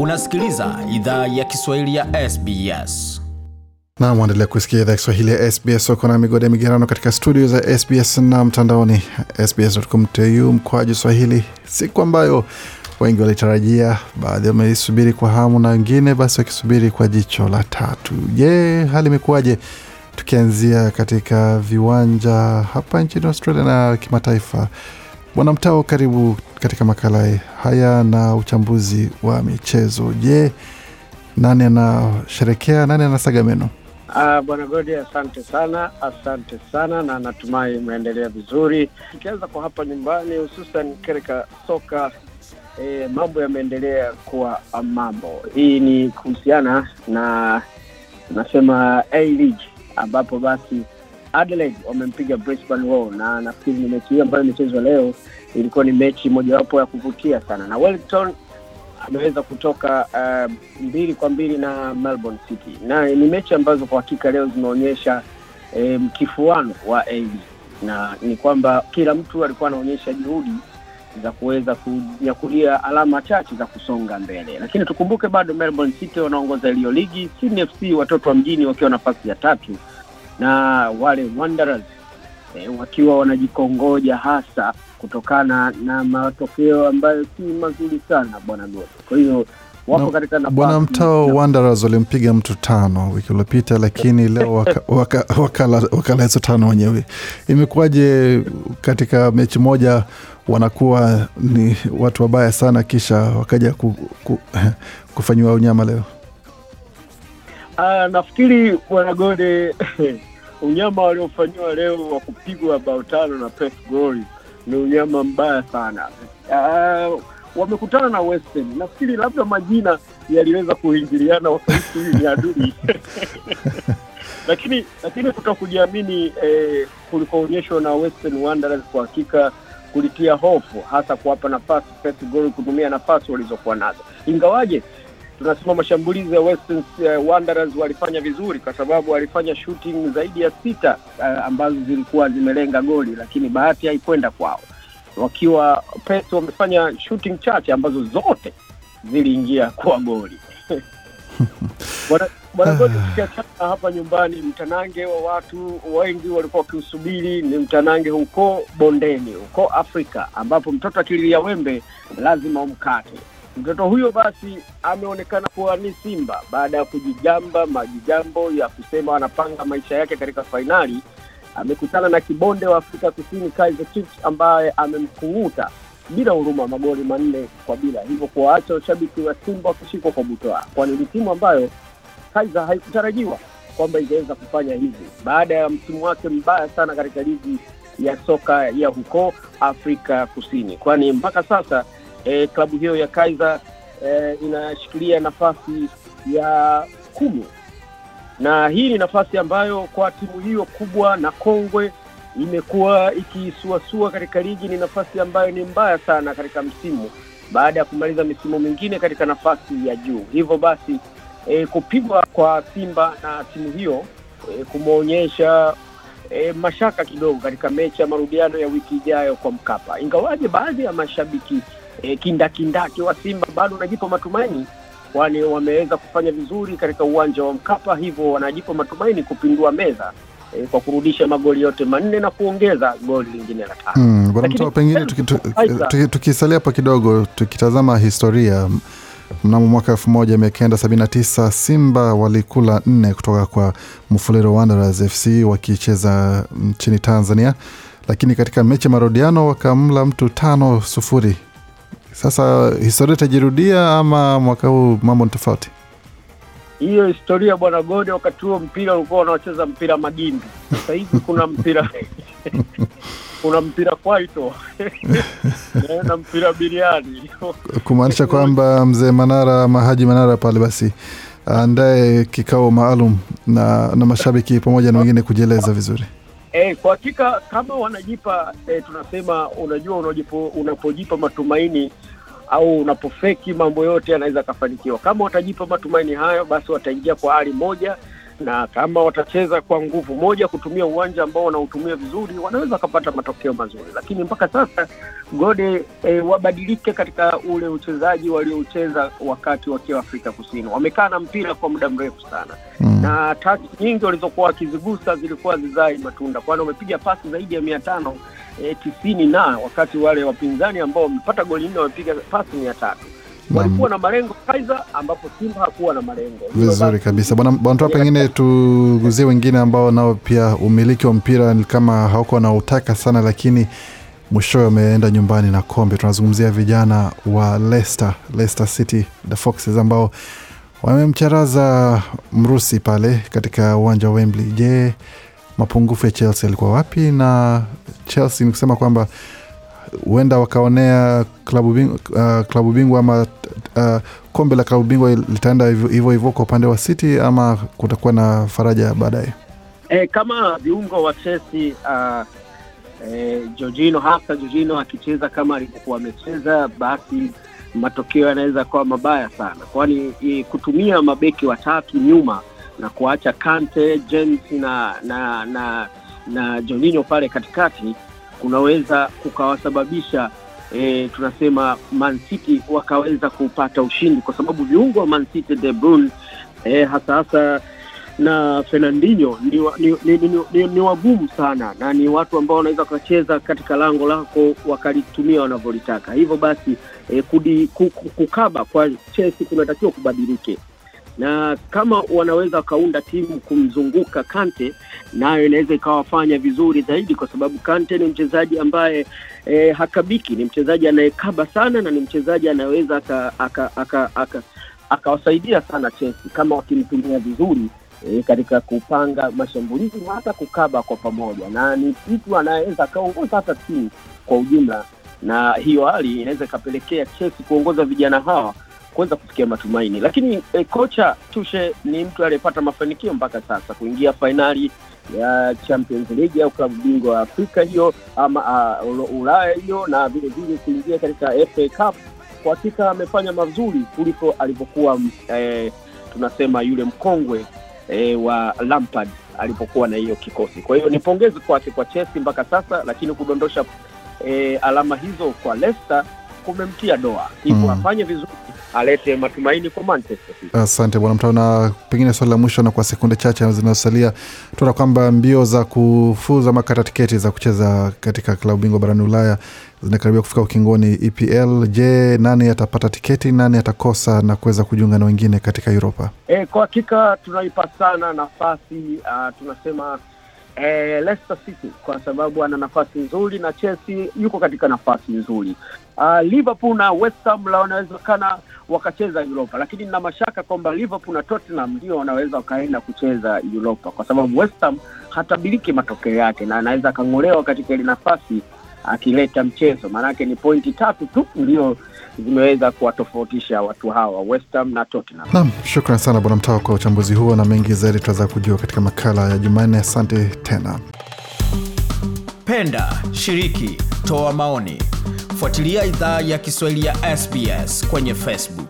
Unasikiliza idhaa ya Kiswahili ya SBS. na mwendelea kusikia idhaa Kiswahili ya SBS. huko na migode ya migerano katika studio za SBS na mtandaoni sbs.com.au mkwaju swahili, siku ambayo wengi walitarajia, baadhi wameisubiri kwa hamu na wengine basi wakisubiri kwa jicho la tatu. Je, hali imekuwaje? Tukianzia katika viwanja hapa nchini Australia na kimataifa. Bwana Mtao, karibu katika makala haya na uchambuzi wa michezo. Je, nani anasherekea, nani anasaga meno? Uh, Bwana Godi, asante sana, asante sana na natumai umeendelea vizuri. Tukianza kwa hapa nyumbani, hususan katika soka eh, mambo yameendelea kuwa mambo. Hii ni kuhusiana na nasema A-League ambapo basi Adelaide wamempiga Brisbane Roar, na nafikiri ni mechi hiyo ambayo imechezwa leo ilikuwa ni mechi mojawapo ya kuvutia sana, na Wellington ameweza kutoka uh, mbili kwa mbili na Melbourne City, na ni mechi ambazo kwa hakika leo zimeonyesha eh, mkifuano wa AD na ni kwamba kila mtu alikuwa anaonyesha juhudi za kuweza kunyakulia alama chache za kusonga mbele, lakini tukumbuke bado Melbourne City wanaongoza iliyo ligi, Sydney FC watoto wa mjini wakiwa nafasi ya tatu. Na wale Wanderers eh, wakiwa wanajikongoja hasa kutokana na matokeo ambayo si mazuri sana bwana Goto. Kwa hiyo wako katika nafasi Bwana Mtao, Wanderers walimpiga mtu tano wiki iliyopita, lakini leo waka, waka, wakala, wakala hizo tano wenyewe. Imekuwaje katika mechi moja wanakuwa ni watu wabaya sana, kisha wakaja ku, ku, kufanyiwa unyama leo? Ah, nafikiri bwana Gode unyama waliofanyiwa leo wa kupigwa bao tano na Pep Glory ni unyama mbaya sana. Uh, wamekutana na Western, nafikiri labda majina yaliweza kuingiliana, wakati hii ni adui. Lakini lakini kuto kujiamini eh, kulikoonyeshwa na Western Wanderers kwa hakika kulitia hofu, hasa kuwapa nafasi Pep Glory kutumia nafasi walizokuwa nazo, ingawaje tunasema mashambulizi ya Western uh, Wanderers walifanya vizuri kwa sababu walifanya shooting zaidi ya sita uh, ambazo zilikuwa zimelenga goli, lakini bahati haikwenda kwao, wakiwa Pets wamefanya shooting chache ambazo zote ziliingia kwa goli. Bwana na hapa nyumbani, mtanange wa watu wengi walikuwa wakiusubiri ni mtanange huko bondeni, huko Afrika, ambapo mtoto akililia wembe lazima umkate. Mtoto huyo basi ameonekana kuwa ni Simba baada ya kujijamba majijambo ya kusema anapanga maisha yake katika fainali. Amekutana na kibonde wa Afrika Kusini Kaizer Chiefs ambaye amemkunguta bila huruma magoli manne kwa bila, hivyo kuwaacha washabiki wa Simba wakishikwa kwa butwaa, kwani ni timu ambayo Kaizer haikutarajiwa kwamba ingeweza kufanya hivi baada ya msimu wake mbaya sana katika ligi ya soka ya huko Afrika Kusini, kwani mpaka sasa eh, klabu hiyo ya Kaizer e, inashikilia nafasi ya kumi na hii ni nafasi ambayo kwa timu hiyo kubwa na kongwe imekuwa ikisuasua katika ligi. Ni nafasi ambayo ni mbaya sana katika msimu baada ya kumaliza misimu mingine katika nafasi ya juu. Hivyo basi e, kupigwa kwa Simba na timu hiyo e, kumeonyesha e, mashaka kidogo katika mechi ya marudiano ya wiki ijayo kwa Mkapa, ingawaje baadhi ya mashabiki e, kindakindaki wa Simba bado wanajipa matumaini kwani wameweza kufanya vizuri katika uwanja wa Mkapa, hivyo wanajipa matumaini kupindua meza e, kwa kurudisha magoli yote manne na kuongeza goli lingine la tano. Lakini pengine tukisalia tuki, tuki, tuki, hapa kidogo, tukitazama historia mnamo mwaka elfu moja mia kenda sabini na tisa Simba walikula nne kutoka kwa Mufulero Wanderers FC wakicheza nchini Tanzania, lakini katika mechi ya marudiano wakamla mtu tano sufuri. Sasa historia itajirudia ama mwaka huu mambo ni tofauti? Hiyo historia bwana Gode, wakati huo mpira ulikuwa unaocheza mpira magimbi. Sasa hivi kuna mpira kuna mpira kwaito Eh, na mpira biriani kumaanisha kwamba mzee Manara ama Haji Manara pale basi aandae kikao maalum na, na mashabiki pamoja na wengine kujieleza vizuri. Eh, kwa hakika kama wanajipa eh, tunasema unajua unajipo, unapojipa matumaini au unapofeki mambo yote yanaweza akafanikiwa. Kama watajipa matumaini hayo, basi wataingia kwa hali moja na kama watacheza kwa nguvu moja, kutumia uwanja ambao wanautumia vizuri, wanaweza wakapata matokeo mazuri. Lakini mpaka sasa Gode e, wabadilike katika ule uchezaji walioucheza wakati wakiwa Afrika Kusini. Wamekaa na mpira kwa muda mrefu sana Mm. na tasi nyingi walizokuwa wakizigusa zilikuwa zizai matunda, kwani wamepiga pasi zaidi ya mia tano e, tisini na wakati wale wapinzani ambao wamepata goli nne wamepiga pasi mia tatu walikuwa na malengo Kaizer, ambapo Simba hakuwa na malengo. Vizuri kabisa bwana Bwantoa, pengine tuguzie wengine ambao nao pia umiliki wa mpira ni kama hauko wanautaka sana, lakini mwishowe wameenda nyumbani na kombe. Tunazungumzia vijana wa Leicester, Leicester City the Foxes ambao wamemcharaza Mrusi pale katika uwanja wa Wembley. Je, mapungufu ya Chelsea yalikuwa wapi? Na Chelsea ni kusema kwamba huenda wakaonea klabu bingwa, uh, klabu bingwa ama uh, kombe la klabu bingwa litaenda hivyo hivyo kwa upande wa City ama kutakuwa na faraja baadaye? E, kama viungo wa Chelsea uh, e, Jorginho hasa Jorginho akicheza kama alivyokuwa amecheza, basi matokeo yanaweza kuwa mabaya sana, kwani e, kutumia mabeki watatu nyuma na kuacha Kante, James na na na na Jorginho pale katikati kunaweza kukawasababisha e, tunasema Man City wakaweza kupata ushindi, kwa sababu viungo wa Man City De Bruyne e, hasa hasa na Fernandinho ni, wa- ni, ni, ni, ni, ni wagumu sana na ni watu ambao wanaweza wakacheza katika lango lako wakalitumia wanavyolitaka. Hivyo basi e, kudi, ku- ku- kukaba kwa Chelsea kunatakiwa kubadilike, na kama wanaweza wakaunda timu kumzunguka Kante, nayo inaweza ikawafanya vizuri zaidi, kwa sababu Kante ni mchezaji ambaye e, hakabiki, ni mchezaji anayekaba sana na ni mchezaji aka- akawasaidia sana Chelsea kama wakimtumia vizuri e, katika kupanga mashambulizi na hata kukaba kwa pamoja, na ni mtu anaweza akaongoza hata timu kwa ujumla, na hiyo hali inaweza ikapelekea Chelsea kuongoza vijana hawa kuweza kufikia matumaini. Lakini e, kocha Tushe ni mtu aliyepata mafanikio mpaka sasa kuingia fainali ya Champions League au klabu bingwa wa Afrika hiyo ama uh, Ulaya hiyo na vile vile kuingia katika FA Cup. Kwa hakika amefanya mazuri kuliko alivyokuwa eh, tunasema yule mkongwe e, wa Lampard alipokuwa na hiyo kikosi. Kwa hiyo ni pongezi kwake kwa Chelsea mpaka sasa, lakini kudondosha e, alama hizo kwa Leicester kumemtia doa, hivyo Mm. afanye vizuri, alete matumaini kwa Manchester City. Asante bwana Mtao, na pengine swali la mwisho na kwa sekunde chache zinazosalia, tuona kwamba mbio za kufuza makata tiketi za kucheza katika klabu bingwa barani Ulaya zinakaribia kufika ukingoni. EPL, je, nani atapata tiketi, nani atakosa na kuweza kujiunga na wengine katika Uropa? E, kwa hakika tunaipa sana nafasi uh, tunasema e, Leicester City kwa sababu ana nafasi nzuri na Chelsea yuko katika nafasi nzuri. Uh, Liverpool na West Ham la wanawezekana wakacheza Europa, lakini nina mashaka kwamba Liverpool na Tottenham ndio wanaweza wakaenda kucheza Europa kwa sababu West Ham hatabiliki matokeo yake na anaweza akang'olewa katika ile nafasi akileta mchezo, maanake ni pointi tatu tu ndio zimeweza kuwatofautisha watu hawa West Ham na Tottenham. Naam, shukran sana bwana Mtao kwa uchambuzi huo na mengi zaidi tutaweza kujua katika makala ya Jumanne. Asante tena. Penda, shiriki, toa maoni. Fuatilia idhaa ya Kiswahili ya SBS kwenye Facebook.